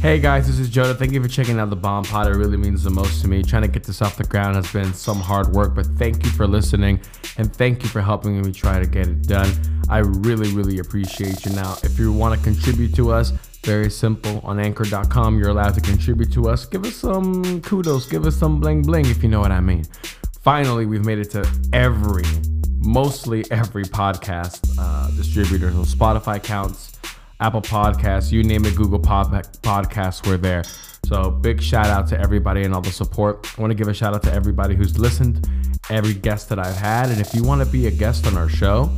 Hey guys, this is Joda. Thank you for checking out the Bomb Pod. It really means the most to me. Trying to get this off the ground has been some hard work, but thank you for listening and thank you for helping me try to get it done. I really, really appreciate you. Now, if you want to contribute to us, very simple. On anchor.com, you're allowed to contribute to us. Give us some kudos, give us some bling bling, if you know what I mean. Finally, we've made it to every, mostly every podcast uh, distributor. So Spotify counts, Apple Podcasts, you name it, Google Pod- Podcasts, we're there. So big shout out to everybody and all the support. I want to give a shout out to everybody who's listened, every guest that I've had. And if you want to be a guest on our show,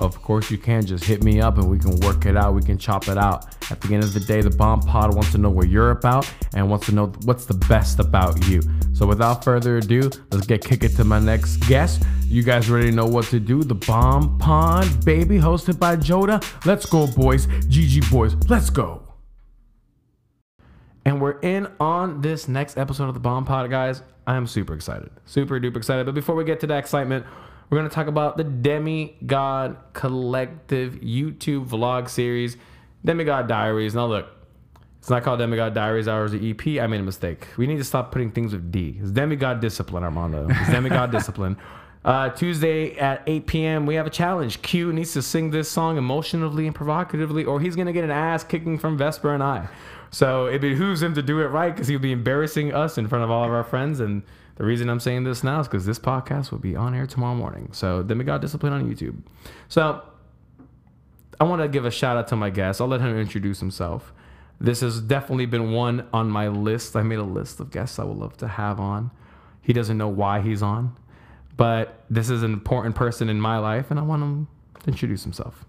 of course you can just hit me up and we can work it out. We can chop it out. At the end of the day, the Bomb Pod wants to know what you're about and wants to know what's the best about you. So without further ado, let's get kick it to my next guest. You guys already know what to do. The Bomb Pod, baby, hosted by Joda. Let's go, boys. GG boys. Let's go. And we're in on this next episode of the Bomb Pod, guys. I am super excited. Super duper excited. But before we get to that excitement, we're going to talk about the Demigod Collective YouTube vlog series, Demigod Diaries. Now, look, it's not called Demigod Diaries Hours of EP. I made a mistake. We need to stop putting things with D. It's Demigod Discipline, Armando. It's Demigod Discipline. Uh, Tuesday at 8 p.m., we have a challenge. Q needs to sing this song emotionally and provocatively, or he's going to get an ass kicking from Vesper and I. So it behooves him to do it right because he'll be embarrassing us in front of all of our friends. And the reason I'm saying this now is because this podcast will be on air tomorrow morning. So Demigod Discipline on YouTube. So I want to give a shout out to my guest. I'll let him introduce himself. This has definitely been one on my list. I made a list of guests I would love to have on. He doesn't know why he's on, but this is an important person in my life, and I want him to introduce himself.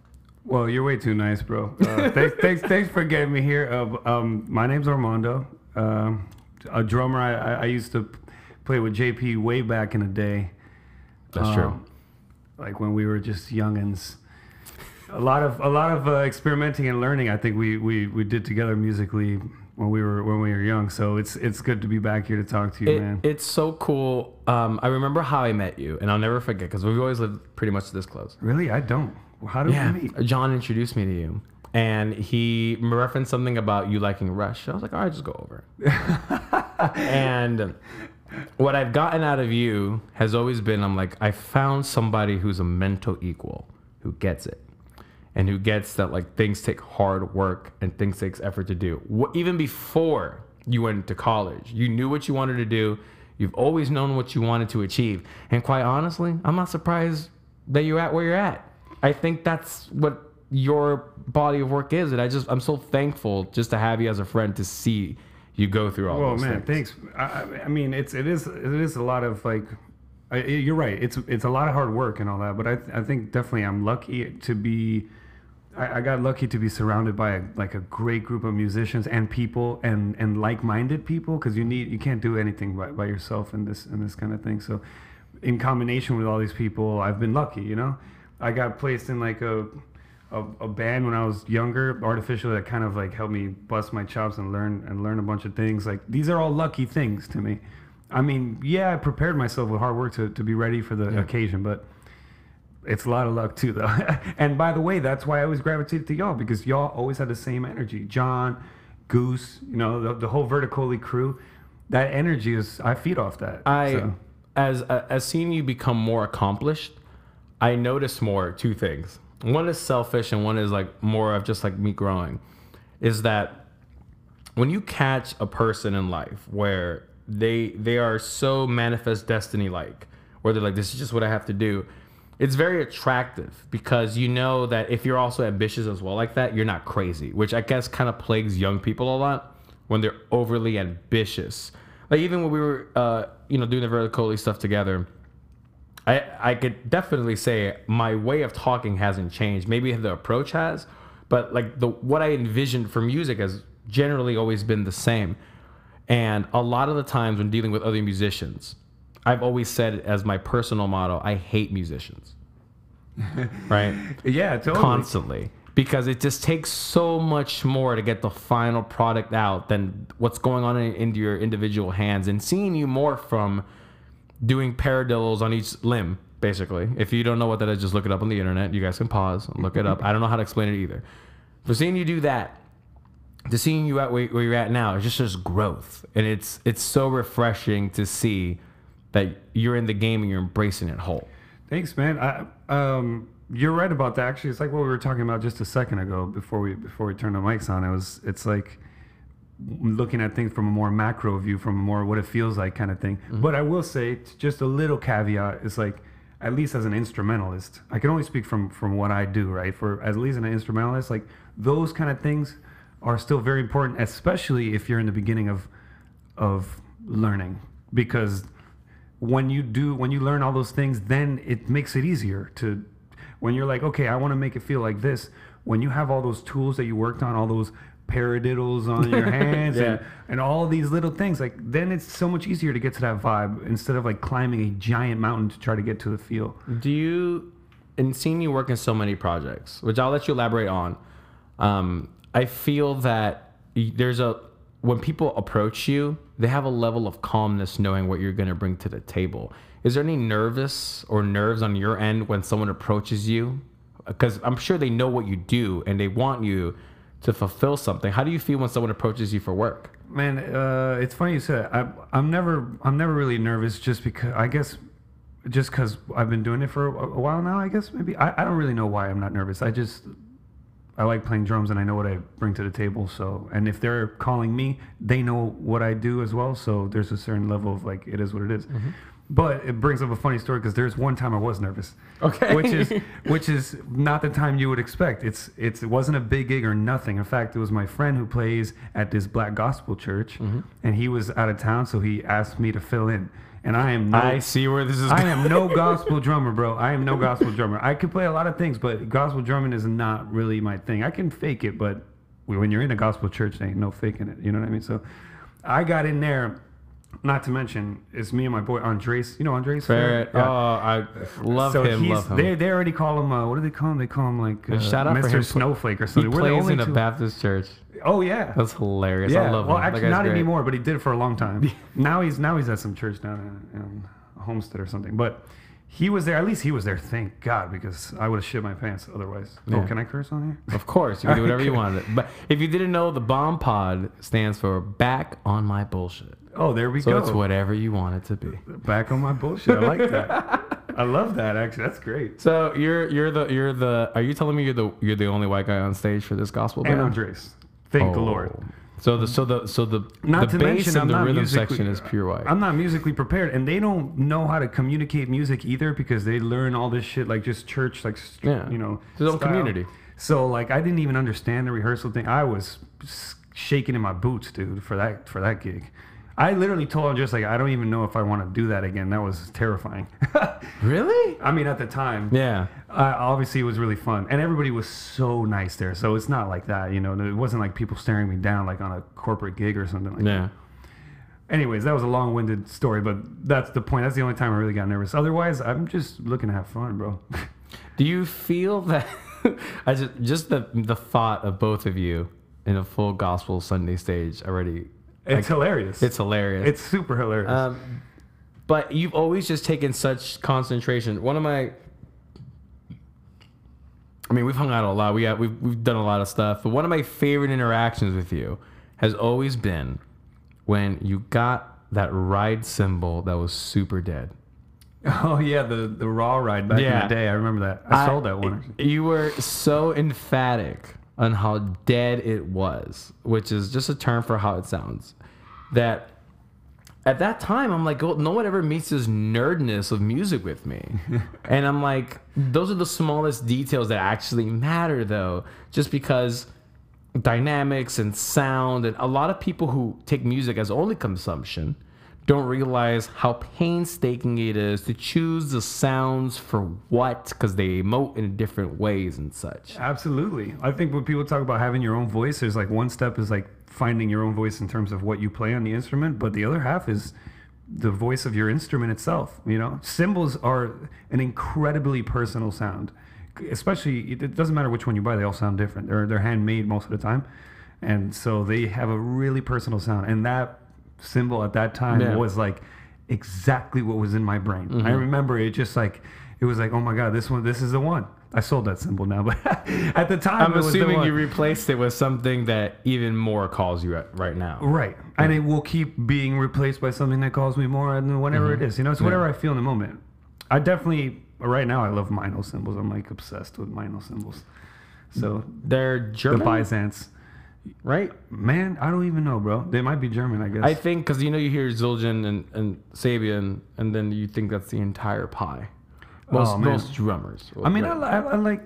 Well, you're way too nice, bro. Uh, thanks, thanks, thanks for getting me here. Uh, um, my name's Armando. Um a drummer. I, I used to play with JP way back in the day. That's true. Like when we were just youngins. A lot of a lot of uh, experimenting and learning. I think we, we, we did together musically when we were when we were young. So it's it's good to be back here to talk to you, It- man. it's so cool. Um, I remember how I met you, and I'll never forget because we've always lived pretty much this close. really, I don't. How did Yeah, we meet? John introduced me to you, and he referenced something about you liking Rush. I was like, all right, just go over. it." and what I've gotten out of you has always been, I'm like, I found somebody who's a mental equal, who gets it, and who gets that like things take hard work and things takes effort to do. Wh- Even before you went to college, you knew what you wanted to do. You've always known what you wanted to achieve, and quite honestly, I'm not surprised that you're at where you're at. I think that's what your body of work is, and I just I'm so thankful just to have you as a friend to see you go through all Well, man, things. thanks. I, I- mean, it's it is it is a lot of like, I, you're right. It's it's a lot of hard work and all that. But I I think definitely I'm lucky to be. I, I got lucky to be surrounded by a, like a great group of musicians and people and and like-minded people because you need you can't do anything by, by yourself in this in this kind of thing. So, in combination with all these people, I've been lucky. You know, I got placed in like a a, a band when I was younger, artificially that kind of like helped me bust my chops and learn and learn a bunch of things. Like these are all lucky things to me. I mean, yeah, I prepared myself with hard work to, to be ready for the occasion, but it's a lot of luck too, though. and by the way, that's why I always gravitated to y'all because y'all always had the same energy. John, Goose, you know, the, the whole Vertically crew. That energy is I feed off that. I so. as as seeing you become more accomplished, I notice more two things. One is selfish, and one is like more of just like me growing. Is that when you catch a person in life where they they are so manifest destiny like, where they're like, this is just what I have to do. It's very attractive because you know that if you're also ambitious as well like that, you're not crazy, which I guess kind of plagues young people a lot when they're overly ambitious. Like even when we were, uh, you know, doing the vertically stuff together, I I could definitely say my way of talking hasn't changed. Maybe the approach has, but like the what I envisioned for music has generally always been the same. And a lot of the times when dealing with other musicians, I've always said as my personal motto, I hate musicians. right? yeah, totally. constantly because it just takes so much more to get the final product out than what's going on in, into your individual hands and seeing you more from doing paradiddles on each limb basically if you don't know what that is just look it up on the internet you guys can pause and look it up i don't know how to explain it either but seeing you do that to seeing you at where, where you're at now, it's just just growth, and it's it's so refreshing to see that you're in the game and you're embracing it whole. Thanks, man. I, um, you're right about that. Actually, it's like what we were talking about just a second ago before we before we turned the mics on. It was it's like looking at things from a more macro view, from a more what it feels like kind of thing. Mm-hmm. But I will say, just a little caveat is like, at least as an instrumentalist, I can only speak from from what I do, right? For at least an instrumentalist, like those kind of things are still very important, especially if you're in the beginning of of learning, because when you do when you learn all those things, then it makes it easier to when you're like, okay, I want to make it feel like this. When you have all those tools that you worked on, all those paradiddles on your hands Yeah. and, and all these little things, like then it's so much easier to get to that vibe instead of like climbing a giant mountain to try to get to the feel. Do you, and seeing you work in so many projects, which I'll let you elaborate on, um, I feel that there's a, when people approach you, they have a level of calmness knowing what you're going to bring to the table. Is there any nervous or nerves on your end when someone approaches you? Because I'm sure they know what you do and they want you to fulfill something. How do you feel when someone approaches you for work? Man, uh, it's funny you said. I, I'm never, I'm never really nervous, just because I guess, just because I've been doing it for a, a while now. I guess maybe I, I don't really know why I'm not nervous. I just, I like playing drums and I know what I bring to the table. So, and if they're calling me, they know what I do as well. So there's a certain level of like, it is what it is. But it brings up a funny story because there's one time I was nervous. Okay. Which is which is not the time you would expect. It's it's it wasn't a big gig or nothing. In fact, it was my friend who plays at this black gospel church, mm-hmm. and he was out of town, so he asked me to fill in. And I am no, I see where this is I am no gospel drummer, bro. I am no gospel drummer. I can play a lot of things, but gospel drumming is not really my thing. I can fake it, but when you're in a gospel church, there ain't no faking it. You know what I mean? So I got in there. Not to mention, it's me and my boy Andres. You know Andres? Ferret. Yeah. Oh, I love so him. he's, Love him. They, they already call him, uh, what do they call him? They call him like uh, shout out Mr. Snowflake or he something. We're the plays only in a two- Baptist church. Oh, yeah. That's hilarious. yeah. I love well, him. That actually, not great. anymore, but he did it for a long time. now he's now he's at some church down in, in Homestead or something. But he was there. At least he was there. Thank God, because I would have shit my pants otherwise. Yeah. Oh, can I curse on here? Of course, you can do whatever you want. wanted. But if you didn't know, the Bomb Pod stands for Back on My Bullshit. Oh, there we So go. it's whatever you want it to be. Back on my bullshit. I like that. I love that. Actually, that's great. So you're you're the you're the are you telling me you're the you're the only white guy on stage for this gospel And? Andres. Thank the Lord. Oh. So the so the so the Not the to bass mention, and I'm the rhythm section is pure white. I'm not musically prepared, and they don't know how to communicate music either because they learn all this shit like just church, like Yeah. you know, It's his own community. So like, I didn't even understand the rehearsal thing. I was shaking in my boots, dude, for that for that gig. I literally told him just like, I don't even know if I want to do that again. That was terrifying. really? I mean, at the time, Yeah. uh, obviously it was really fun, and everybody was so nice there. So it's not like that, you know. It wasn't like people staring me down like on a corporate gig or something like that. Yeah. Anyways, that was a long-winded story, but that's the point. That's the only time I really got nervous. Otherwise, I'm just looking to have fun, bro. Do you feel that I just just the the thought of both of you in a full gospel Sunday stage already It's hilarious. it's hilarious. it's super hilarious. Um, but you've always just taken such concentration. One of my, I mean, we've hung out a lot. We got, we've we've done a lot of stuff. But one of my favorite interactions with you has always been when you got that ride cymbal that was super dead. oh yeah, the the raw ride back Yeah. in the day. I remember that. I, sold that one. Actually. You were so emphatic on how dead it was, which is just a term for how it sounds. That at that time, I'm like, oh, no one ever meets this nerdness of music with me. and I'm like, those are the smallest details that actually matter, though, just because dynamics and sound, and a lot of people who take music as only consumption don't realize how painstaking it is to choose the sounds for what because they emote in different ways and such. Absolutely. I think when people talk about having your own voice, there's like one step is like finding your own voice in terms of what you play on the instrument, but the other half is the voice of your instrument itself. You know, cymbals are an incredibly personal sound. Especially, it doesn't matter which one you buy; they all sound different. They're they're handmade most of the time, and so they have a really personal sound. And that cymbal at that time Yeah. was like exactly what was in my brain. I remember it just like it was like, oh my god, this one, this is the one. I sold that cymbal now, but at the time, I'm it was the assuming you replaced it with something that even more calls you at right now. Right. And it will keep being replaced by something that calls me more and whenever Mm-hmm. it is. You know, it's whatever I feel in the moment. I definitely right now I love Meinl cymbals. I'm like obsessed with Meinl cymbals. So They're the German, Byzance. Right? Man, I don't even know, bro. They might be German, I guess. I think because you know you hear Zildjian and, and Sabian, and then you think that's the entire pie. Most Oh, most drummers. I mean, I, I, I like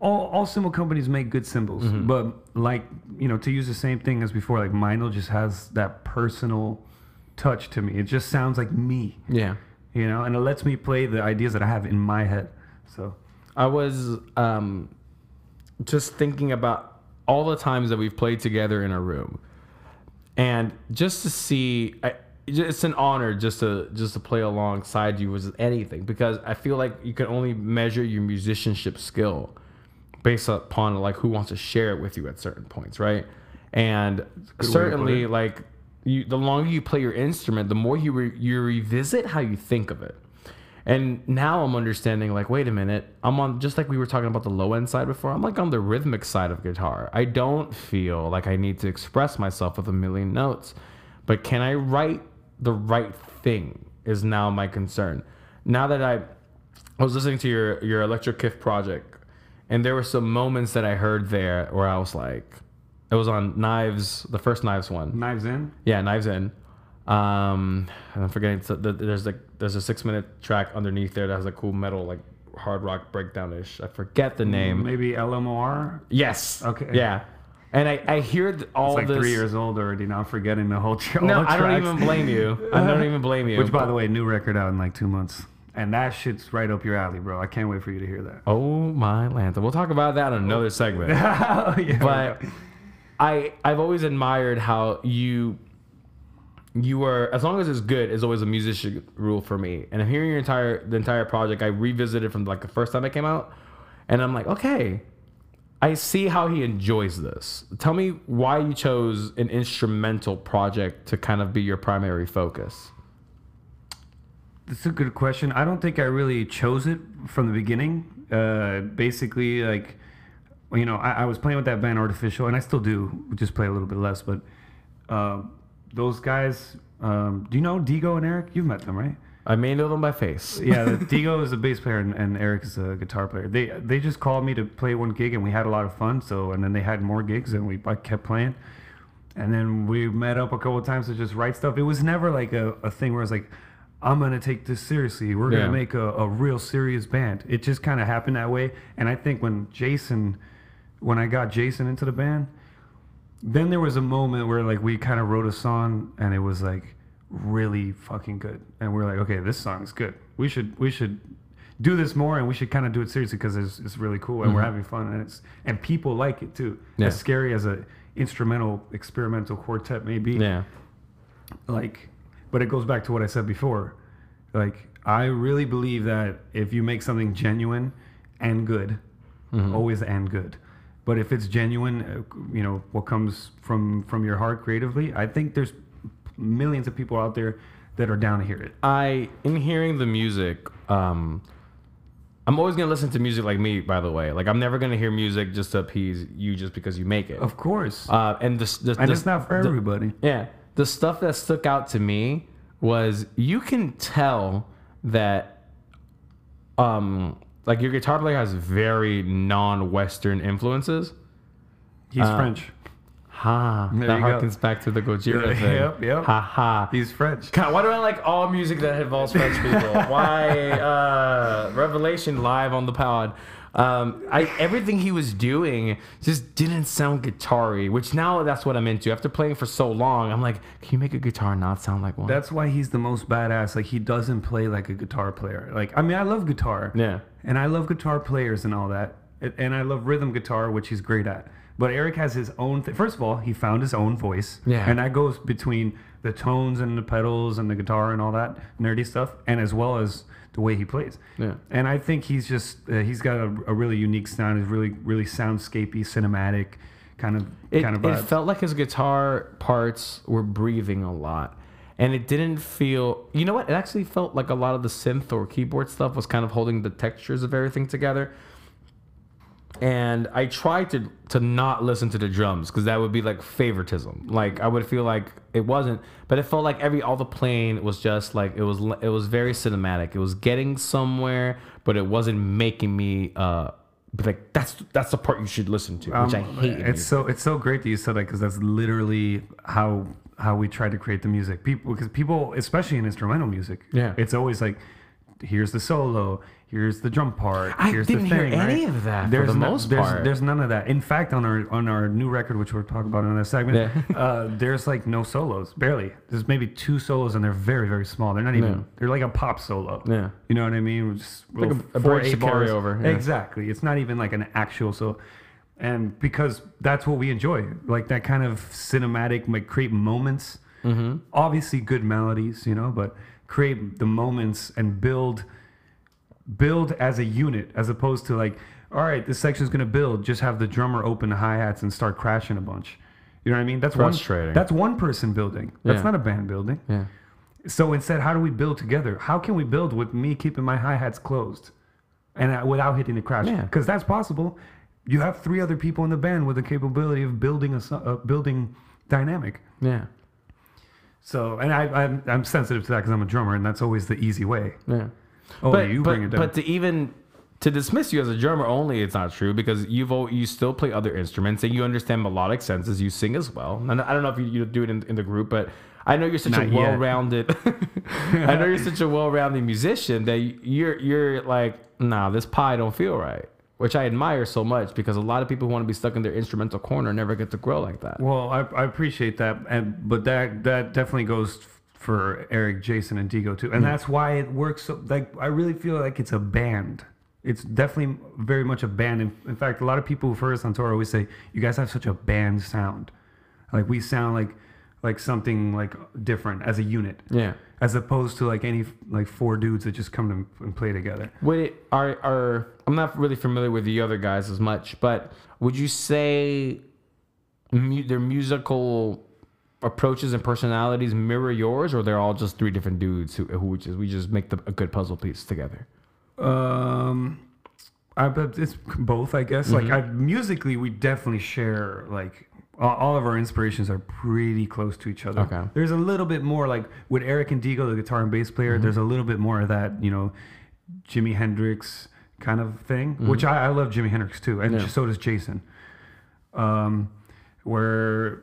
all all cymbal companies make good cymbals, Mm-hmm. but like you know, to use the same thing as before, like Meinl just has that personal touch to me. It just sounds like me, yeah. you know, and it lets me play the ideas that I have in my head. So I was um, just thinking about all the times that we've played together in a room, and just to see, I, it's an honor just to just to play alongside you with anything because I feel like you can only measure your musicianship skill based upon like who wants to share it with you at certain points, right? And certainly, like you, the longer you play your instrument, the more you re, you revisit how you think of it. And now I'm understanding, like, wait a minute, I'm on just like we were talking about the low end side before. I'm like on the rhythmic side of guitar. I don't feel like I need to express myself with a million notes, but can I write the right thing? Is now my concern. Now that I, I was listening to your your Electric Kif project, and there were some moments that I heard there where I was like, it was on Knives, the first Knives one. Knives In. Yeah, Knives In. Um, and I'm forgetting. So the, there's like there's a six minute track underneath there that has a cool metal like hard rock breakdown ish. I forget the name. Maybe LMR. Yes. Okay. Yeah. And I I hear th- all It's like this. three years old already. Now forgetting the whole tr- no, I don't even blame you. I don't even blame you. Which, by the way, new record out in like two months, and that shit's right up your alley, bro. I can't wait for you to hear that. oh my lanta. We'll talk about that in another segment. yeah, but I I've always admired how you you were as long as it's good is always a musician rule for me. And I'm hearing your entire the entire project. I revisited from like the first time it came out, and I'm like, okay, I see how he enjoys this. Tell me why you chose an instrumental project to kind of be your primary focus. That's a good question. I don't think I really chose it from the beginning. Uh, basically, like, you know, I, I was playing with that band Artificial, and I still do, just play a little bit less. But uh, those guys, um, do you know Digo and Eric? You've met them, right? I may know them by face. yeah, the- Digo is a bass player and, and Eric is a guitar player. They they just called me to play one gig and we had a lot of fun. So and then they had more gigs and we I kept playing. And then we met up a couple of times to just write stuff. It was never like a, a thing where it's like, I'm gonna take this seriously. We're Yeah. gonna make a, a real serious band. It just kind of happened that way. And I think when Jason, when I got Jason into the band, then there was a moment where like we kind of wrote a song and it was like really fucking good. And we are like okay this song is good. We should we should do this more and we should kind of do it seriously because it's, it's really cool and we're mm-hmm. having fun and it's and people like it too. Yeah. as scary as a instrumental experimental quartet may be Yeah. like but it goes back to what i said before. Like i really believe that if you make something genuine and good mm-hmm. always and good but if it's genuine uh, you know what comes from from your heart creatively i think there's millions of people out there that are down to hear it I in hearing the music, um, I'm always gonna listen to music like me. By the way, like I'm never gonna hear music just to appease you just because you make it. of course Uh, and the, the, and it's not for the- everybody Yeah, the stuff that stuck out to me was you can tell that, um, like your guitar player has very non-Western influences. he's french Ha, There that you go. harkens back to the Gojira Yeah, thing. yep, yep. Ha ha. he's french God, why do I like all music that involves French people? why uh, Revelation live on the pod? Um, I everything he was doing just didn't sound guitar-y, which now that's what I'm into. After playing for so long, I'm like, can you make a guitar not sound like one? that's why he's the most badass like he doesn't play like a guitar player like i mean i love guitar yeah, And I love guitar players and all that. And- I love rhythm guitar, which he's great at. But Eric has his own. Th- First of all, he found his own voice. Yeah. And that goes between the tones and the pedals and the guitar and all that nerdy stuff, and as well as the way he plays. Yeah. And I think he's just uh, he's got a, a really unique sound. He's really really soundscapey, cinematic, kind of it, kind of it felt like his guitar parts were breathing a lot. and it didn't feel. You know what? It actually felt like a lot of the synth or keyboard stuff was kind of holding the textures of everything together. And I tried to to not listen to the drums because that would be like favoritism. Like I would feel like it wasn't, but it felt like every all the playing was just like it was it was very cinematic. It was getting somewhere, but it wasn't making me uh be like that's that's the part you should listen to, which I Um, hate. It's music. so it's so great that you said that because that's literally how how we try to create the music. People because people, especially in instrumental music, Yeah. it's always like, here's the solo, here's the drum part, I here's didn't the hear thing. any right? of that for There's the no- most there's, part. There's none of that. In fact, on our on our new record, which we'll talk about in a segment, Yeah. uh, there's like no solos, barely. There's maybe two solos, and they're very very small. They're not even. Yeah. They're like a pop solo. Yeah. You know what I mean? Just Like a- a four bridge to eight bars. carry over, yeah. Exactly. It's not even like an actual so and because that's what we enjoy like that kind of cinematic like create moments Mm-hmm. obviously good melodies you know but create the moments and build build as a unit as opposed to like all right this section is going to build just have the drummer open the hi-hats and start crashing a bunch you know what i mean that's Frustrating. one that's one person building that's Yeah. not a band building yeah. so instead, how do we build together? How can we build with me keeping my hi hats closed and uh, without hitting the crash? Yeah. Because that's possible. You have three other people in the band with the capability of building a, so- a building dynamic. Yeah. So, and I, I'm, I'm sensitive to that because I'm a drummer, and that's always the easy way. Yeah. Oh, but, you but, bring it down. but to even to dismiss you as a drummer only, it's not true because you've you still play other instruments and you understand melodic senses. You sing as well. And I don't know if you, you do it in, in the group, but I know you're such Not a well-rounded. I know you're such a well-rounded musician that you're you're like, nah, this pie don't feel right, which I admire so much because a lot of people who want to be stuck in their instrumental corner never get to grow like that. Well, I, I appreciate that, and but that that definitely goes for Eric, Jason, and Digo too, and that's why it works. So, like, I really feel like it's a band. It's definitely very much a band. In, in fact, a lot of people who've heard us on tour always say, "You guys have such a band sound. Like we sound like like something like different as a unit, Yeah. as opposed to like any like four dudes that just come to and play together." Wait, are are I'm not really familiar with the other guys as much, but would you say mu- their musical approaches and personalities mirror yours, or they're all just three different dudes who who just we just make the, a good puzzle piece together? Um, I but it's both, I guess. Like I, musically, we definitely share like all, of our inspirations are pretty close to each other. Okay. There's a little bit more like with Eric and Digo, the guitar and bass player. There's a little bit more of that, you know, Jimi Hendrix kind of thing, which I, I love Jimi Hendrix too, and Yeah. so does Jason. Um, where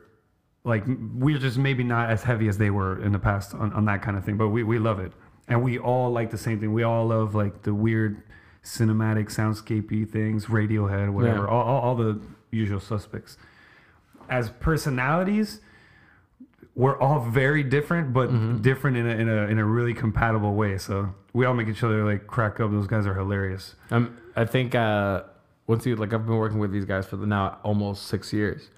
like we're just maybe not as heavy as they were in the past on, on that kind of thing but we, we love it and we all like the same thing we all love like the weird cinematic soundscapey things radiohead whatever Yeah. all, all, all the usual suspects as personalities we're all very different but Mm-hmm. different in a, in a in a really compatible way so we all make each other like crack up those guys are hilarious Um, I think uh, once you like I've been working with these guys for the now almost six years.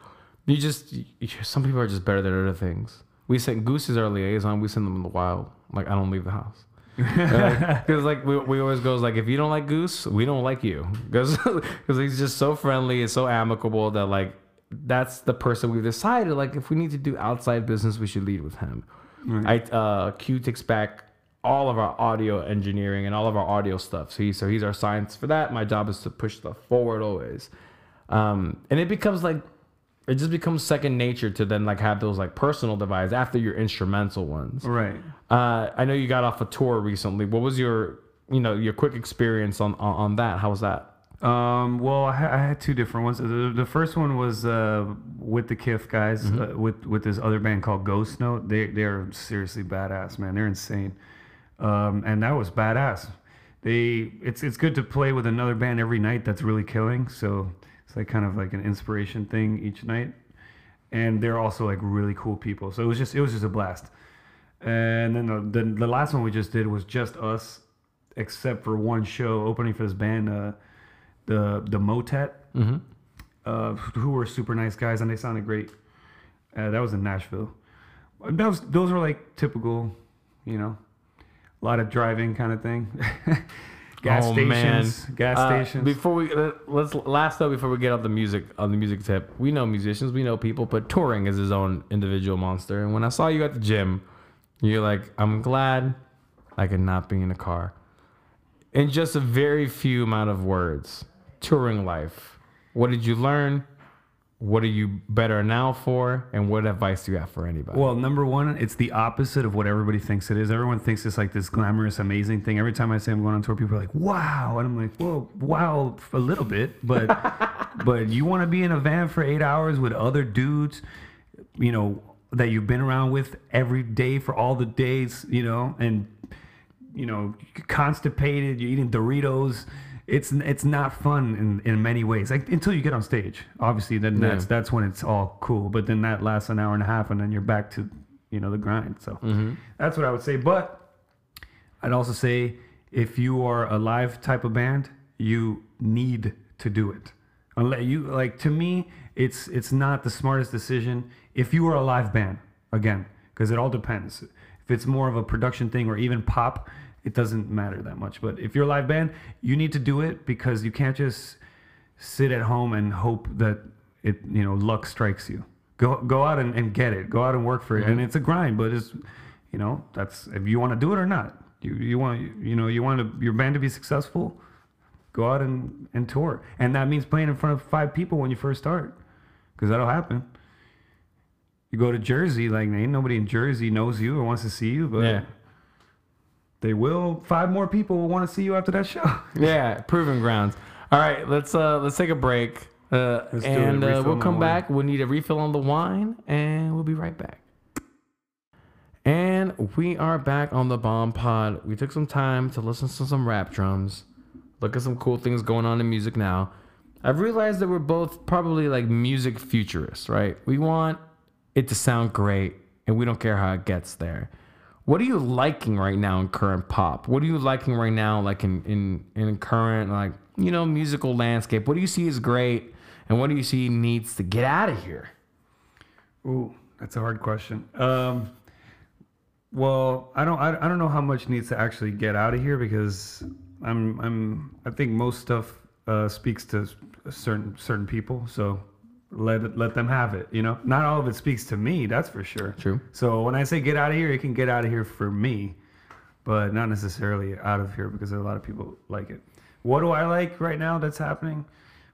You just you, some people are just better than other things. We send Goose is our liaison. We send them in the wild. Like I don't leave the house. Because like we, we always goes like if you don't like Goose, we don't like you. Because he's just so friendly and so amicable that like that's the person we've decided like if we need to do outside business, we should lead with him. I uh, Q takes back all of our audio engineering and all of our audio stuff. So he so he's our science for that. My job is to push stuff forward always, um, and it becomes like it just becomes second nature to then like have those like personal divides after your instrumental ones. right Uh, I know you got off a tour recently. What was your you know your quick experience on on, on that? How was that? Um, well, I, ha- I had two different ones. The, the first one was uh, with the Kif guys, uh, with with this other band called Ghost Note. They they're seriously badass, man. They're insane, um, and that was badass. They it's it's good to play with another band every night that's really killing. So it's like kind of like an inspiration thing each night, and they're also like really cool people. So it was just it was just a blast. And then the, the, the last one we just did was just us, except for one show opening for this band, uh, the the Motet, Mm-hmm. uh, who were super nice guys and they sounded great. Uh, that was in Nashville. That was, those were like typical, you know, a lot of driving kind of thing. gas Oh, stations, gas Uh, stations. Before we let's last though before we get off the music on the music tip, we know musicians, we know people, but touring is his own individual monster. And when I saw you at the gym, You're like, I'm glad I could not be in a car. In just a very few amount of words, touring life. What did you learn? What are you better now for? And what advice do you have for anybody? Well, number one, it's the opposite of what everybody thinks it is. Everyone thinks it's like this glamorous, amazing thing. Every time I say I'm going on tour, people are like, "Wow," and I'm like, "Well, wow, a little bit, but but you want to be in a van for eight hours with other dudes, you know, that you've been around with every day for all the days, you know, and you know, constipated, you're eating Doritos." It's it's not fun in, in many ways. Like until you get on stage, obviously, then Yeah. that's that's when it's all cool. But then that lasts an hour and a half, and then you're back to, you know, the grind. So mm-hmm. that's what I would say. But I'd also say if you are a live type of band, you need to do it. Unless you like to me, it's it's not the smartest decision if you are a live band again, because it all depends. If it's more of a production thing or even pop, it doesn't matter that much. But if you're a live band, you need to do it because you can't just sit at home and hope that it you know luck strikes you. Go go out and, and get it. Go out and work for it. And mm-hmm. it's a grind, but it's you know that's if you want to do it or not. You you want you know you want to, your band to be successful. Go out and, and tour, and that means playing in front of five people when you first start, because that'll happen. You go to Jersey, like ain't nobody in Jersey knows you or wants to see you, but yeah. They will. Five more people will want to see you after that show. Yeah, proving grounds. All right, let's uh let's take a break. Uh, and uh, we'll come back. We'll need a refill on the wine, and we'll be right back. And we are back on the bomb pod. We took some time to listen to some rap drums, look at some cool things going on in music now. I've realized that we're both probably like music futurists, right? We want it to sound great, and we don't care how it gets there. What are you liking right now in current pop? What are you liking right now, like in in in current like you know musical landscape? What do you see as great, and what do you see needs to get out of here? Ooh, that's a hard question. Um, well, I don't, I, I don't know how much needs to actually get out of here because I'm, I'm, I think most stuff uh, speaks to certain certain people. So let it, let them have it. You know, not all of it speaks to me. That's for sure. True. So when I say get out of here, it can get out of here for me, but not necessarily out of here because a lot of people like it. What do I like right now that's happening?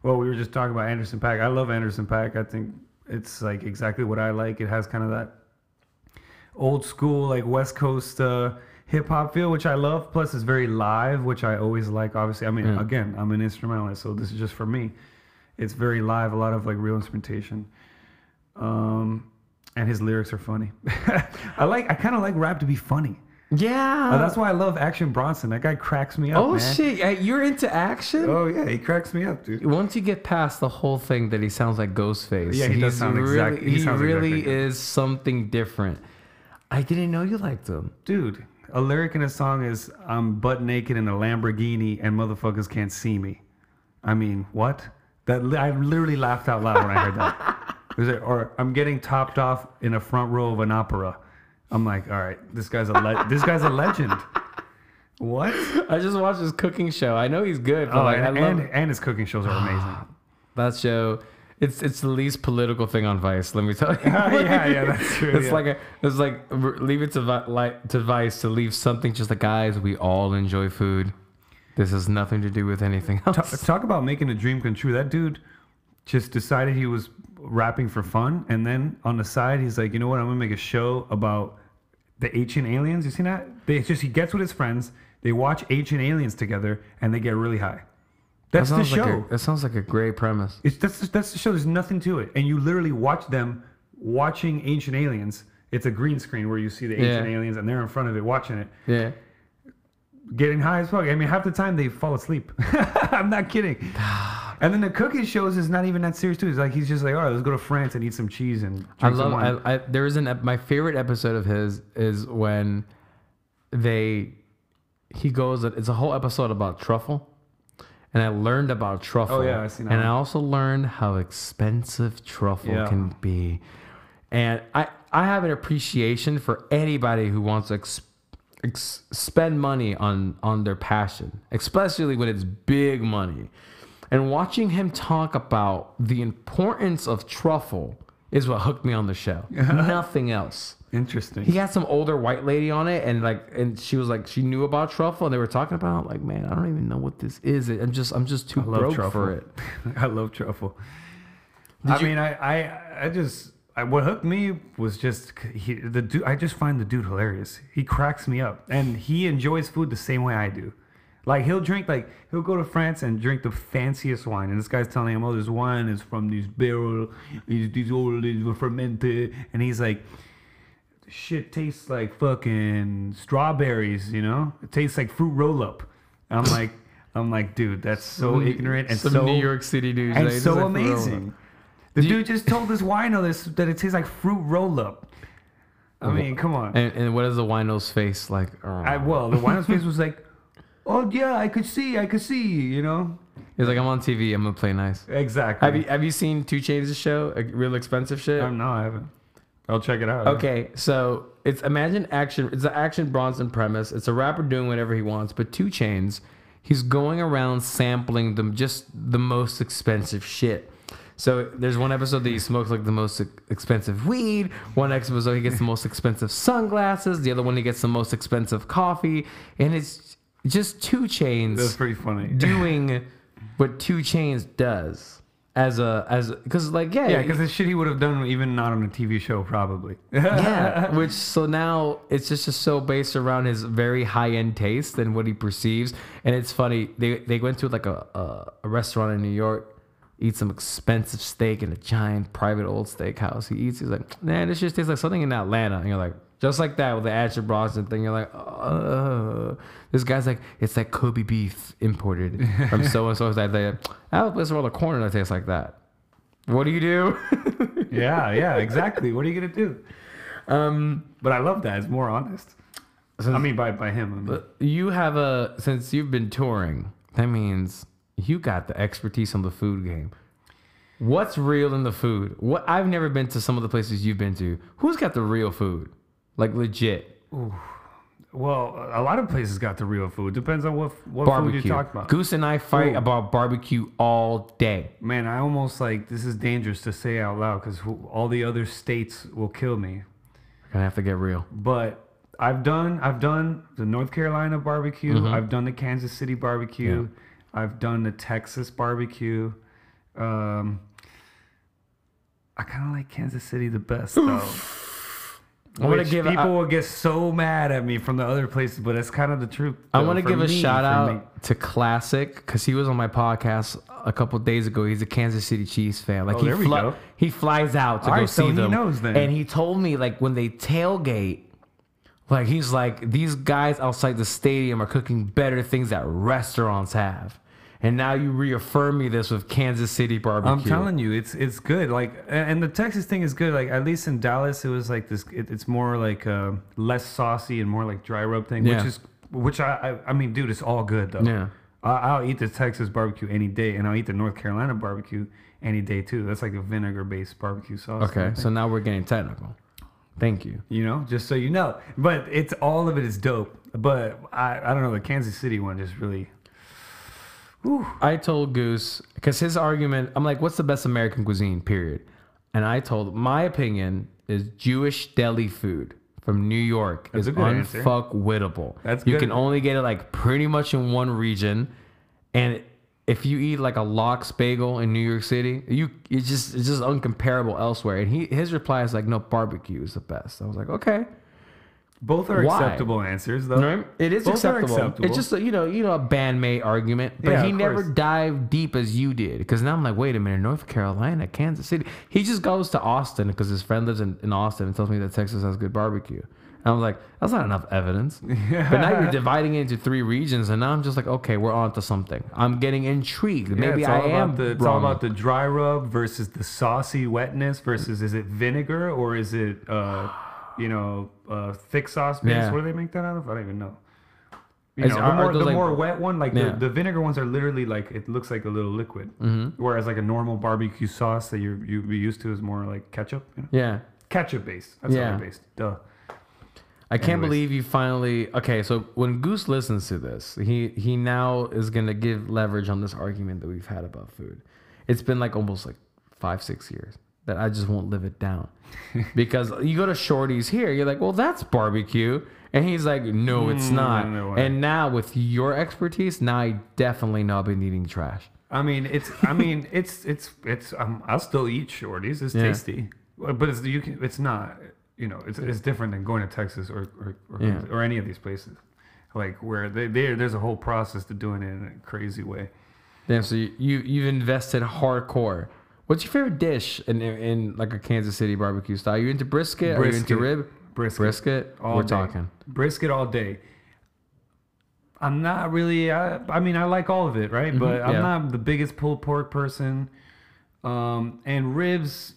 Well, we were just talking about Anderson .Paak. I love Anderson .Paak. I think it's like exactly what I like. It has kind of that old school like West Coast uh, hip hop feel, which I love. Plus, it's very live, which I always like. Obviously, I mean, Yeah. again, I'm an instrumentalist, so this is just for me. It's very live, a lot of like real instrumentation. Um, and his lyrics are funny. I like. I kind of like rap to be funny. Yeah, Uh, that's why I love Action Bronson. That guy cracks me up. oh man. shit, you're into action. Oh yeah, he cracks me up, dude. Once you get past the whole thing that he sounds like Ghostface, Yeah, he does he's sound really, exact- he He, really exactly is something different. I didn't know you liked him. Dude, a lyric in a song is "I'm butt naked in a Lamborghini and motherfuckers can't see me." I mean, what? That li- I literally laughed out loud when I heard that. It was like, or I'm getting topped off in a front row of an opera. I'm like, all right, this guy's a le- this guy's a legend. What? I just watched his cooking show. I know he's good, but Oh, like, and, and, and his cooking shows are ah, amazing. that show. It's it's the least political thing on Vice. Let me tell you. yeah, yeah, that's true. It's yeah. like a, it's like leave it to like to Vice to leave something just like guys. We all enjoy food. This has nothing to do with anything else. talk about making a dream come true. That dude just decided he was rapping for fun, and then on the side, he's like, you know what? I'm gonna make a show about the ancient aliens. You seen that? They just he gets with his friends. They watch ancient aliens together, and they get really high. That's that the sounds like show. a, that sounds like a great premise. it's that's that's the show. There's nothing to it, and you literally watch them watching ancient aliens. It's a green screen where you see the ancient Yeah. aliens, and they're in front of it watching it Yeah. Getting high as fuck. I mean, half the time they fall asleep. I'm not kidding. And then the cooking shows is not even that serious too. It's like he's just like, all right, let's go to France and eat some cheese and drink I some love. wine. I, I, there is an ep- my favorite episode of his is when they he goes. It's a whole episode about truffle, and I learned about truffle. Oh, yeah, I seen that And one. I also learned how expensive truffle Yeah. can be, and I I have an appreciation for anybody who wants to. Ex- ex- spend money on on their passion especially when it's big money and watching him talk about the importance of truffle is what hooked me on the show. Nothing else. Interesting. He had some older white lady on it, and like, and she was like, she knew about truffle, and they were talking about. it. Like, man, I don't even know what this is. I'm just, I'm just too broke truffle. for it. I love truffle. Did I you- mean, I, I, I just, I, what hooked me was just he, the dude. I just find the dude hilarious. He cracks me up, and he enjoys food the same way I do. Like he'll drink, like he'll go to France and drink the fanciest wine, and this guy's telling him, "Oh, this wine is from these barrel, these these old, these fermented," and he's like. Shit tastes like fucking strawberries, you know. It tastes like fruit roll up. I'm like, I'm like, dude, that's so ignorant and some so New York City dude, and like, so like amazing. The dude just told this wino this that it tastes like fruit roll up. I mean, come on. And, and what is the wino's face like? Oh. I, well, the wino's face was like, "Oh yeah, I could see, I could see," you know. He's like, I'm on TV. I'm gonna play nice. Exactly. Have you have you seen Two Chainz' show? A real expensive shit. Um, no, I haven't. I'll check it out. Okay, so it's imagine action. It's an action Bronson premise. It's a rapper doing whatever he wants, but Two Chainz, he's going around sampling them just the most expensive shit. So there's one episode that he smokes like the most expensive weed. One episode he gets the most expensive sunglasses. The other one he gets the most expensive coffee, and it's just Two Chainz That's pretty funny. doing what Two Chainz does as a as because like yeah yeah, because the shit he would have done even not on a TV show, probably. yeah, which so now it's just, just so based around his very high end taste and what he perceives. And it's funny they they went to like a, a a restaurant in New York, eat some expensive steak in a giant private old steakhouse. He eats, he's like, man, this just tastes like something in Atlanta. And you're like, just like that with the Action Bronson thing. You're like, uh, this guy's like, it's like Kobe beef imported from so and so. Like, I have a place around the corner that tastes like that. What do you do? yeah, yeah, exactly. What are you gonna do? um, But I love that. It's more honest. I mean, by by him. I mean. But you have a since you've been touring, that means you got the expertise on the food game. What's real in the food? What I've never been to some of the places you've been to. Who's got the real food? Like legit well, a lot of places got the real food. Depends on what what barbecue. food you're talking about. Goose and I fight Ooh. about barbecue all day. Man, I almost like this is dangerous to say out loud because all the other states will kill me. Gonna have to get real. But I've done I've done the North Carolina barbecue. Mm-hmm. I've done the Kansas City barbecue. I've done the Texas barbecue. Um, I kind of like Kansas City the best though. I want to give. people I, will get so mad at me from the other places, but it's kind of the truth. I want to give a shout for me. out to Classic because he was on my podcast a couple days ago. He's a Kansas City Chiefs fan. Like Oh, he there we fly- go. he flies out to All go right, so see he them. then. And he told me like when they tailgate, like he's like these guys outside the stadium are cooking better things that restaurants have. And now you reaffirm me this with Kansas City barbecue. I'm telling you, it's it's good. Like, and the Texas thing is good. Like, at least in Dallas, it was like this. It, it's more like uh, less saucy and more like dry rub thing, Yeah. which is which I, I I mean, dude, it's all good though. Yeah. I, I'll eat the Texas barbecue any day, and I'll eat the North Carolina barbecue any day too. That's like a vinegar based barbecue sauce. Okay, so now we're getting technical. Thank you. you know, just so you know. But it's all of it is dope. But I I don't know the Kansas City one just really. I told Goose because his argument, I'm like, what's the best American cuisine? Period. And I told my opinion is Jewish deli food from New York That's is unfuckwittable. That's you good. can only get it like pretty much in one region, and if you eat like a lox bagel in New York City, you it's just it's just uncomparable elsewhere. And he his reply is like, no, barbecue is the best. I was like, okay. Both are Why? acceptable answers though. Right? It is Both acceptable. acceptable. It's just a, you know you know a bandmate argument, but Yeah, he never course. dived deep as you did. Because now I'm like, wait a minute, North Carolina, Kansas City. He just goes to Austin because his friend lives in, in Austin and tells me that Texas has good barbecue. And I was like, that's not enough evidence. But now you're dividing it into three regions, and now I'm just like, okay, we're on to something. I'm getting intrigued. Yeah, Maybe I am the, it's wrong. all about the dry rub versus the saucy wetness versus is it vinegar or is it uh you know uh thick sauce base? Yeah. What do they make that out of? I don't even know. You know, the more, the like- more wet one, like Yeah. the, the vinegar ones are literally like it looks like a little liquid, mm-hmm. whereas like a normal barbecue sauce that you're you be used to is more like ketchup. You know? yeah. Ketchup based. That's Yeah. based. Duh. I can't believe you finally. Okay, so when Goose listens to this, he he now is gonna give leverage on this argument that we've had about food. It's been like almost like five six years that I just won't live it down. because you go to Shorty's here, you're like, well, that's barbecue. And he's like, no, it's Mm, not. no and now with your expertise, now I definitely know I've been eating trash. I mean, it's. I mean, it's. It's. It's. Um, I'll still eat Shorty's. It's Yeah. tasty, but it's. You can. It's not. You know, it's. It's different than going to Texas or or or, Yeah. or any of these places, like where they, they there's a whole process to doing it in a crazy way. Damn, so you, you you've invested hardcore. What's your favorite dish in, in, in like a Kansas City barbecue style? Are you into brisket? Are you into Brisket. rib? Brisket. Brisket? All We're day. talking. brisket all day. I'm not really. I, I mean, I like all of it, right? But I'm yeah. not the biggest pulled pork person. Um, and ribs.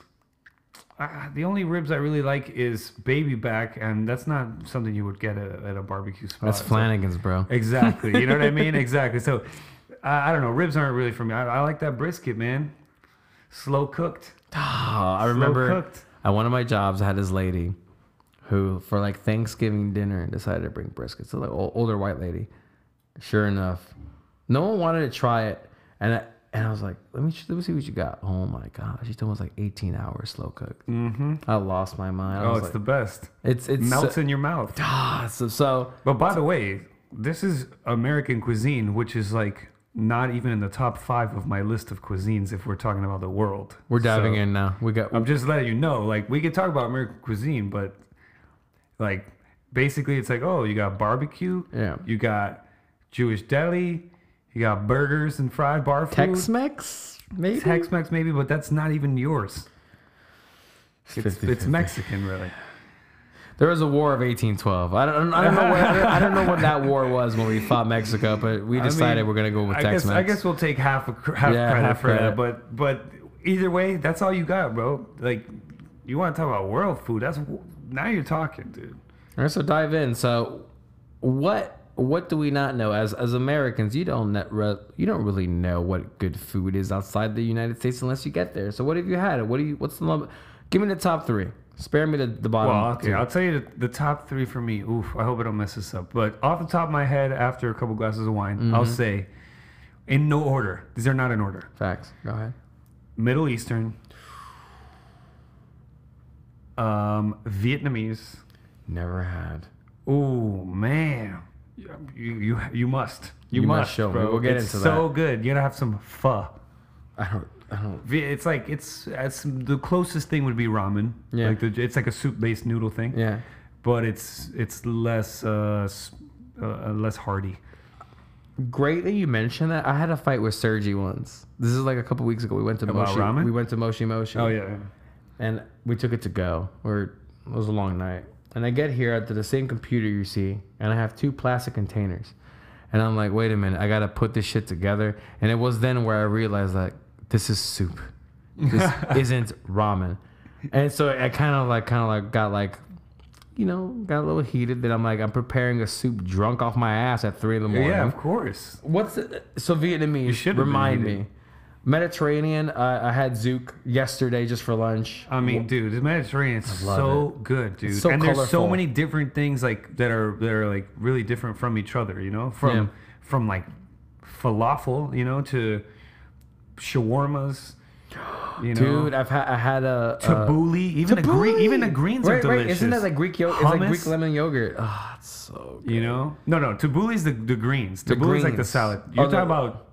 Uh, the only ribs I really like is baby back, and that's not something you would get at, a- at a barbecue spot. That's So- Flanagan's, bro. exactly. You know what I mean? Exactly. So, I, I don't know. Ribs aren't really for me. I, I like that brisket, man. Slow cooked. Oh, I remember cooked. at one of my jobs, I had this lady who, for like Thanksgiving dinner, decided to bring brisket. So like older white lady. Sure enough, no one wanted to try it, and I, and I was like, let me let me see what you got. Oh my god, she told me it was like 18 hours slow cooked. Mm-hmm. I lost my mind. I Oh, it's like, the best. it's it's Melts so, in your mouth. ah, so so But by the way, this is American cuisine, which is like not even in the top five of my list of cuisines if we're talking about the world. we're diving So, in now. We got I'm just letting you know, like we could talk about American cuisine, but like basically it's like, oh, you got barbecue, Yeah. you got Jewish deli, you got burgers and fried bar food, Tex-Mex maybe. Tex-Mex maybe, but that's not even yours. It's, 50-50. it's Mexican, really. There was a war of 1812. I don't, I don't know where, I don't- know what that war was when we fought Mexico, but we I decided mean, we're gonna go with I Tex-Mex. guess, I guess we'll take half a, half Yeah, credit half for credit. that, but but either way, that's all you got, bro. Like, you want to talk about world food? That's now you're talking, dude. All right, so dive in. So, what what do we not know as as Americans? You don't net re, you don't really know what good food is outside the United States unless you get there. So, what have you had? What do you? What's the? Give me the top three. Spare me the, the bottom. Well, okay, two. I'll tell you the, the top three for me. Oof, I hope I don't mess this up. But off the top of my head, after a couple glasses of wine, I'll Mm-hmm. say, in no order. These are not in order. Facts. Go ahead. Middle Eastern, um, Vietnamese. Never had. Oh man, you you you must. You, You must must, show me. bro. We'll get it's into so good. You gotta have some pho. I don't. I don't. It's like it's, it's the closest thing would be ramen. Yeah. Like the, it's like a soup-based noodle thing. Yeah. But it's it's less uh, uh less hearty. Great that you mentioned that. I had a fight with Sergi once. This is like a couple weeks ago. We went to About Moshi. ramen? We went to Moshi Moshi. Oh yeah. yeah. and we took it to go. Or it was a long night. And I get here to the same computer you see, and I have two plastic containers. And I'm like, wait a minute, I gotta put this shit together. And it was then where I realized that this is soup. This isn't ramen. And so I kind of like, kind of like got like, you know, got a little heated. Then I'm like, I'm preparing a soup drunk off my ass at three in the morning. Yeah, of course. What's the, so Vietnamese? remind me. Mediterranean. Uh, I had zouk yesterday just for lunch. I mean, dude, the Mediterranean is so good, dude. so and there's so many different things like that are that are like really different from each other. You know, from Yeah. from like falafel, you know, to shawarmas. You know, Dude, I've had I had a, a tabbouleh, even the green, even the greens are right, delicious. Right, isn't that like Greek yogurt? It's like Hummus. Greek lemon yogurt. Oh, it's so good. You know, no, no, tabbouleh is the the greens. The Tabbouleh is like the greens. salad. You're Oh, the- talking about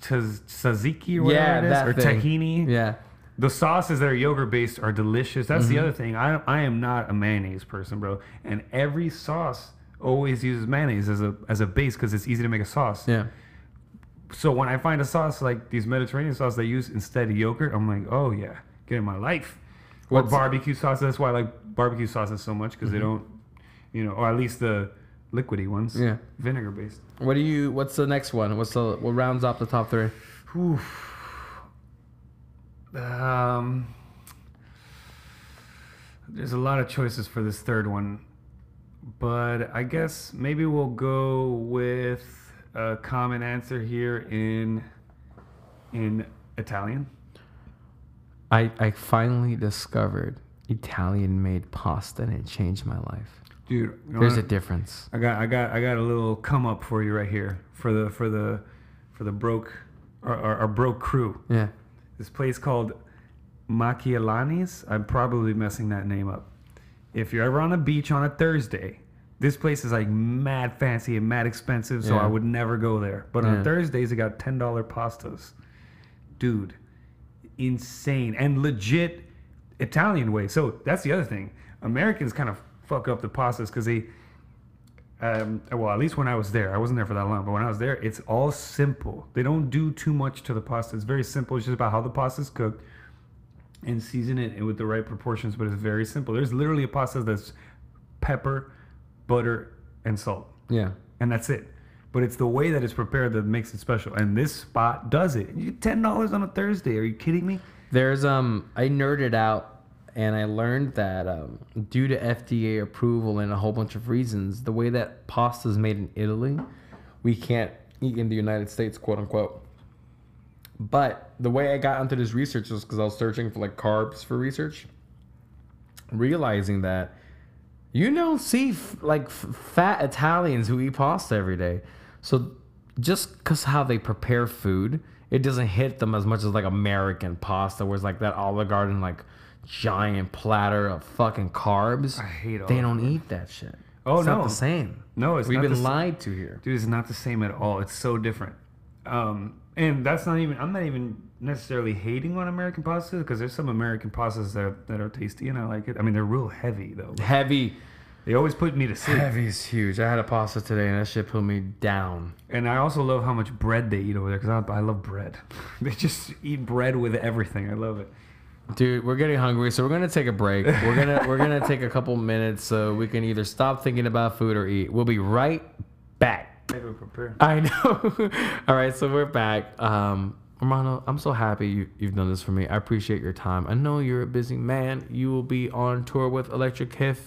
taz- tzatziki or whatever Yeah, it is, that or thing. tahini. Yeah. The sauces that are yogurt based are delicious. That's Mm-hmm. the other thing. I I am not a mayonnaise person, bro. And every sauce always uses mayonnaise as a as a base because it's easy to make a sauce. Yeah. So when I find a sauce like these Mediterranean sauce they use instead of yogurt, I'm like, oh yeah, get in my life. Or What's- barbecue sauce. That's why I like barbecue sauces so much because they don't, you know, or at least the liquidy ones. Mm-hmm. Yeah. Vinegar based. What do you? What's the next one? What's the? What rounds off the top three? Oof. Um, there's a lot of choices for this third one, but I guess maybe we'll go with a common answer here in in Italian. I I finally discovered Italian made pasta and it changed my life. Dude, There's wanna- a difference. I got I got I got a little come up for you right here for the for the for the broke our, our, our broke crew. Yeah. This place called Machialani's. I'm probably messing that name up. If you're ever on a beach on a Thursday, this place is like mad fancy and mad expensive, so Yeah. I would never go there. But Yeah. on Thursdays, they got ten dollar pastas, dude, insane and legit Italian way. So that's the other thing. Americans kind of fuck up the pastas because they, um, well, at least when I was there, I wasn't there for that long, but when I was there, it's all simple. They don't do too much to the pasta. It's very simple. It's just about how the pasta's cooked and season it with the right proportions, but it's very simple. There's literally a pasta that's pepper, butter, and salt, Yeah. and that's it. But it's the way that it's prepared that makes it special. And this spot does it. You get ten dollars on a Thursday. Are you kidding me? There's um I nerded out and I learned that um, due to FDA approval and a whole bunch of reasons, the way that pasta is made in Italy, we can't eat in the United States, quote unquote. But the way I got into this research was because I was searching for like carbs for research, realizing that you don't see f- like f- fat Italians who eat pasta every day. So just because how they prepare food, it doesn't hit them as much as like American pasta, where it's like that Olive Garden like giant platter of fucking carbs. I hate They don't eat that shit. Oh, it's no. not the same. No, it's We've been lied to here. Dude, it's not the same at all. It's so different. Um, and that's not even. I'm not even necessarily hating on American pasta because there's some American pastas that are, that are tasty and I like it. I mean, they're real heavy though. Heavy. They always put me to sleep. Heavy is huge. I had a pasta today and that shit put me down. And I also love how much bread they eat over there because I, I love bread. they just eat bread with everything. I love it. Dude, we're getting hungry, so we're gonna take a break. We're gonna we're gonna take a couple minutes so we can either stop thinking about food or eat. We'll be right back. I know. All right, so we're back. Um, Romano, I'm so happy you, you've done this for me. I appreciate your time. I know you're a busy man. You will be on tour with Electric Kif.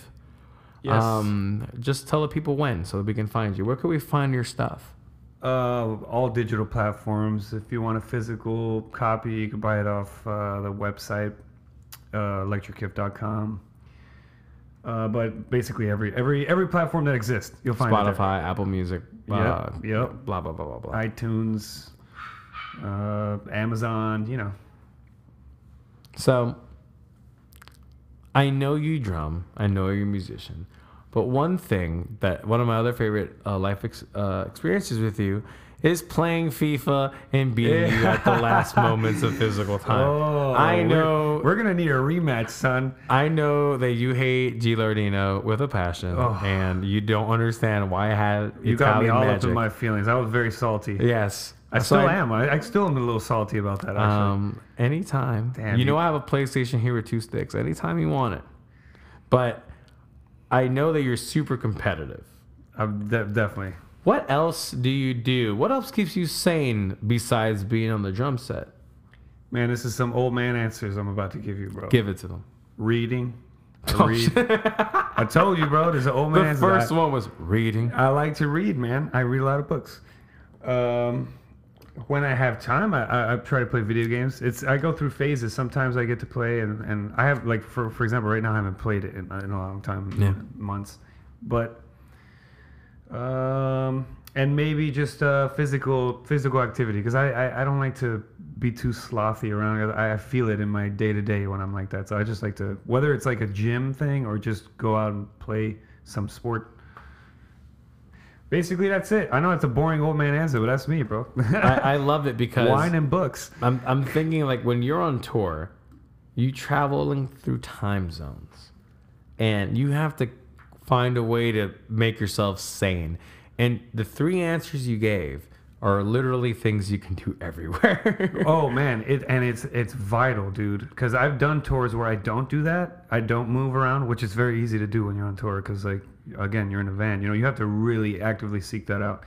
Yes. Um, just tell the people when so that we can find you. Where can we find your stuff? Uh, all digital platforms. If you want a physical copy, you can buy it off uh, the website, uh, electrickif.com. Uh, but basically every every every platform that exists, you'll find it Spotify, Apple Music. Yep, Uh, yep. Blah blah blah blah blah. iTunes, uh, Amazon. You know, So, I know you drum. I know you're a musician. But one thing that one of my other favorite uh, life ex- uh, experiences with you is playing FIFA and beating you at the last moments of physical time. I Oh, we're- know. we're, gonna need a rematch, son. I know that you hate Gilardino with a passion, Oh. and you don't understand why I had You got me Italian all up in my feelings. I was very salty. yes, I So still am. I, I still am a little salty about that. Actually. Um, anytime. Damn, you know I have a PlayStation here with two sticks. Anytime you want it. But I know that you're super competitive. I'm de- definitely. What else do you do? What else keeps you sane besides being on the drum set? Man, this is some old man answers I'm about to give you, bro. Give it to them. Reading. I Oh, read. I told you, bro. There's an old man The first I, one was reading. I like to read, man. I read a lot of books. Um, when I have time, I, I, I try to play video games. It's I go through phases. Sometimes I get to play, and, and I have like for for example, right now I haven't played it in, in a long time, Yeah. months. But um, and maybe just uh, physical physical activity because I, I I don't like to be too slothy around. I, I feel it in my day to day when I'm like that. So I just like to whether it's like a gym thing or just go out and play some sport. Basically, that's it. I know it's a boring old man answer, but that's me, bro. I, I love it because Wine and books. I'm, I'm thinking like when you're on tour, you traveling through time zones, and you have to find a way to make yourself sane. And the three answers you gave are literally things you can do everywhere. Oh man, it and it's it's vital, dude. Because I've done tours where I don't do that. I don't move around, which is very easy to do when you're on tour. Because like again, you're in a van. You know, you have to really actively seek that out,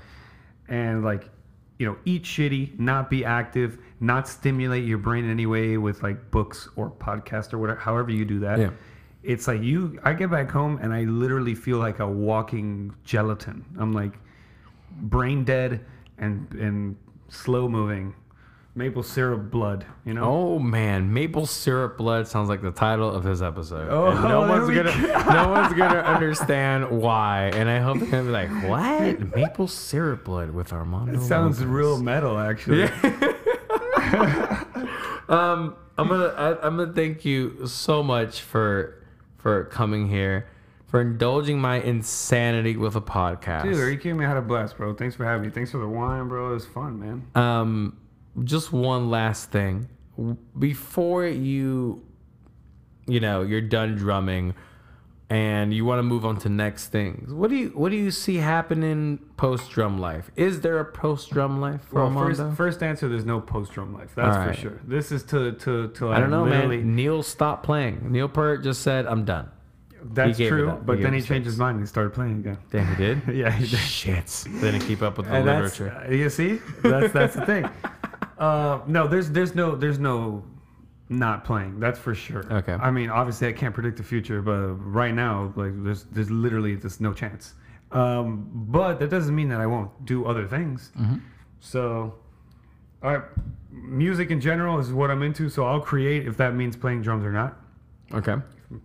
and like, you know, eat shitty, not be active, not stimulate your brain in any way with like books or podcast or whatever. However you do that. Yeah. It's like you. I get back home and I literally feel like a walking gelatin. I'm like brain dead and and slow moving maple syrup blood you know oh man, maple syrup blood sounds like the title of this episode. Oh, And no there one's we gonna no one's gonna understand why. And I hope they're gonna be like, what? Maple syrup blood with Armando. it sounds Lopez." real metal actually um, I'm gonna I, I'm gonna thank you so much for for coming here, for indulging my insanity with a podcast. Dude, are you kidding me? I had a blast, bro. Thanks for having me. Thanks for the wine, bro. It was fun, man. Um, just one last thing. Before you, you know, you're done drumming, and you want to move on to next things. What do you What do you see happening post drum life? Is there a post drum life for Well, first, first answer, there's no post drum life. That's right. for sure. This is to to to. Like I don't know, literally, man. Neil stopped playing. Neil Peart just said, "I'm done." That's true. He But gave then he changed his mind and he started playing again. Damn, he did. Yeah, he did. Shit. Didn't keep up with the And literature. uh, you see, that's that's the thing. Uh, no, there's there's no there's no not playing. That's for sure. Okay. I mean, obviously, I can't predict the future, but right now, like, there's there's literally just no chance. Um, but that doesn't mean that I won't do other things. Mm-hmm. So, all right, music in general is what I'm into. So I'll create if that means playing drums or not Okay.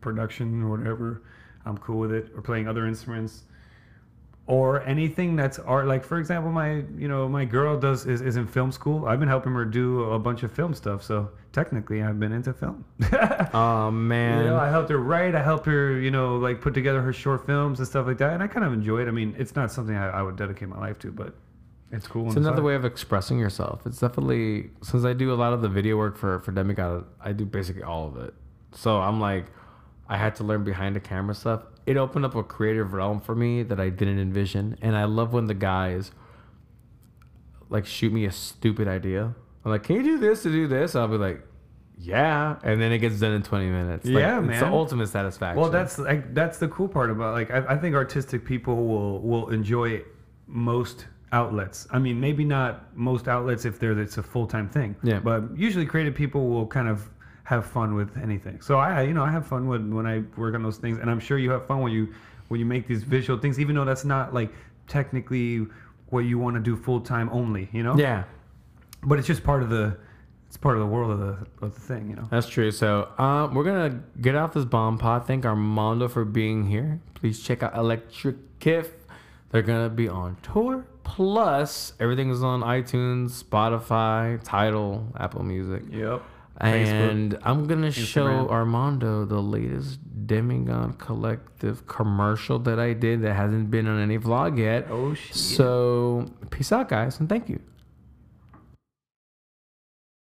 production or whatever, I'm cool with it. Or playing other instruments, or anything that's art. Like for example, my you know my girl does is, is in film school. I've been helping her do a bunch of film stuff. So technically, I've been into film. Oh man. You know, I helped her write. I helped her, you know, like put together her short films and stuff like that. And I kind of enjoy it. I mean, it's not something I, I would dedicate my life to, but it's cool. It's another way of expressing yourself. It's definitely since I do a lot of the video work for for Demigod, I do basically all of it. So I'm like, I had to learn behind the camera stuff. It opened up a creative realm for me that I didn't envision, and I love when the guys like shoot me a stupid idea. I'm like, can you do this to do this? I'll be like, yeah, and then it gets done in 20 minutes. Like, Yeah, it's the ultimate satisfaction. Well, that's like that's the cool part about like I, I think artistic people will will enjoy most outlets. I mean, maybe not most outlets if they're it's a full time thing. Yeah. But usually, creative people will kind of have fun with anything. So I, you know, I have fun when when I work on those things, and I'm sure you have fun when you when you make these visual things, even though that's not like technically what you want to do full time only. You know. yeah. But it's just part of the it's part of the world of the of the thing. You know. That's true. So um, we're gonna get off this bomb pod. Thank Armando for being here. Please check out Electric Kif. They're gonna be on tour. Plus, everything is on iTunes, Spotify, Tidal, Apple Music. Yep. And I'm gonna show Armando the latest Demigod Collective commercial that I did that hasn't been on any vlog yet. Oh shit. So peace out, guys, and thank you.